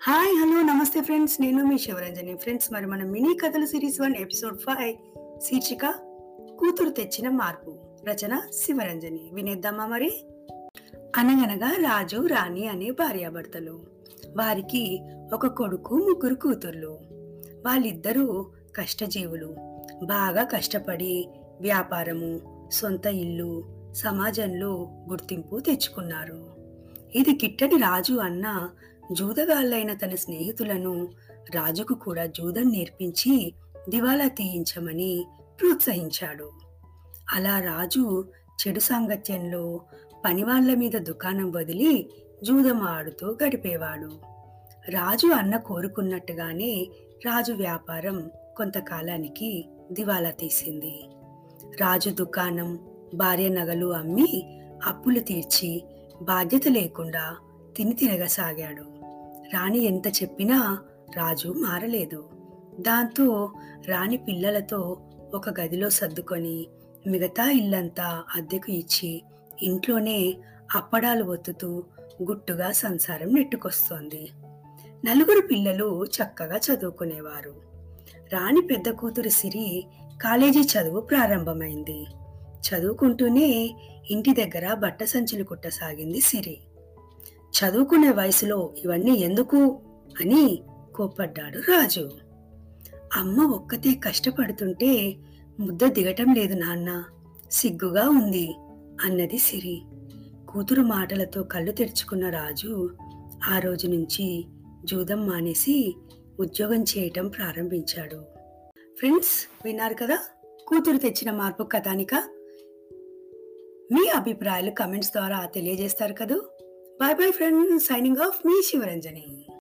Hi hello నమస్తే friends నేను మీ Sivaranjani friends మరి మన మినీ కథల సిరీస్ వన్ ఎపిసోడ్ ఫైవ్ శీర్షిక కూతురు తెచ్చిన మార్పు రచన శివరంజని వినేద్దామా మరి అనగనగా రాజు రాణి అనే భార్యాభర్తలు వారికి ఒక కొడుకు ముగ్గురు కూతుర్లు వాళ్ళిద్దరూ కష్టజీవులు బాగా కష్టపడి వ్యాపారము సొంత ఇల్లు సమాజంలో గుర్తింపు తెచ్చుకున్నారు ఇది కిట్టడి రాజు అన్న జూదగాళ్ళైన తన స్నేహితులను రాజుకు కూడా జూదం నేర్పించి దివాలా తీయించమని ప్రోత్సహించాడు. అలా రాజు చెడు సాంగత్యంలో పనివాళ్ళ మీద దుకాణం వదిలి జూదం ఆడుతూ గడిపేవాడు. రాజు అన్న కోరుకున్నట్టుగానే రాజు వ్యాపారం కొంతకాలానికి దివాలా తీసింది. రాజు దుకాణం భార్య నగలు అమ్మి అప్పులు తీర్చి బాధ్యత లేకుండా తిని తిరగసాగాడు రాణి ఎంత చెప్పినా రాజు మారలేదు. దాంతో రాణి పిల్లలతో ఒక గదిలో సర్దుకొని మిగతా ఇల్లంతా అద్దెకు ఇచ్చి ఇంట్లోనే అప్పడాలు ఒత్తుతూ గుట్టుగా సంసారం నెట్టుకొస్తోంది. నలుగురు పిల్లలు చక్కగా చదువుకునేవారు. రాణి పెద్ద కూతురు సిరి కాలేజీ చదువు ప్రారంభమైంది. చదువుకుంటూనే ఇంటి దగ్గర బట్ట సంచులు కుట్టసాగింది సిరి. చదువుకునే వయసులో ఇవన్నీ ఎందుకు అని కోప్పడ్డాడు రాజు. అమ్మ ఒక్కతే కష్టపడుతుంటే ముద్ద దిగటం లేదు నాన్న సిగ్గుగా ఉంది అన్నది సిరి. కూతురు మాటలతో కళ్ళు తెరుచుకున్న రాజు ఆ రోజు నుంచి జూదం మానేసి ఉద్యోగం చేయటం ప్రారంభించాడు. ఫ్రెండ్స్ విన్నారు కదా? కూతురు తెచ్చిన మార్పు కథానిక? మీ అభిప్రాయాలు కమెంట్స్ ద్వారా తెలియజేస్తారు కదూ? Bye bye, friends. Signing off, me Shivaranjani.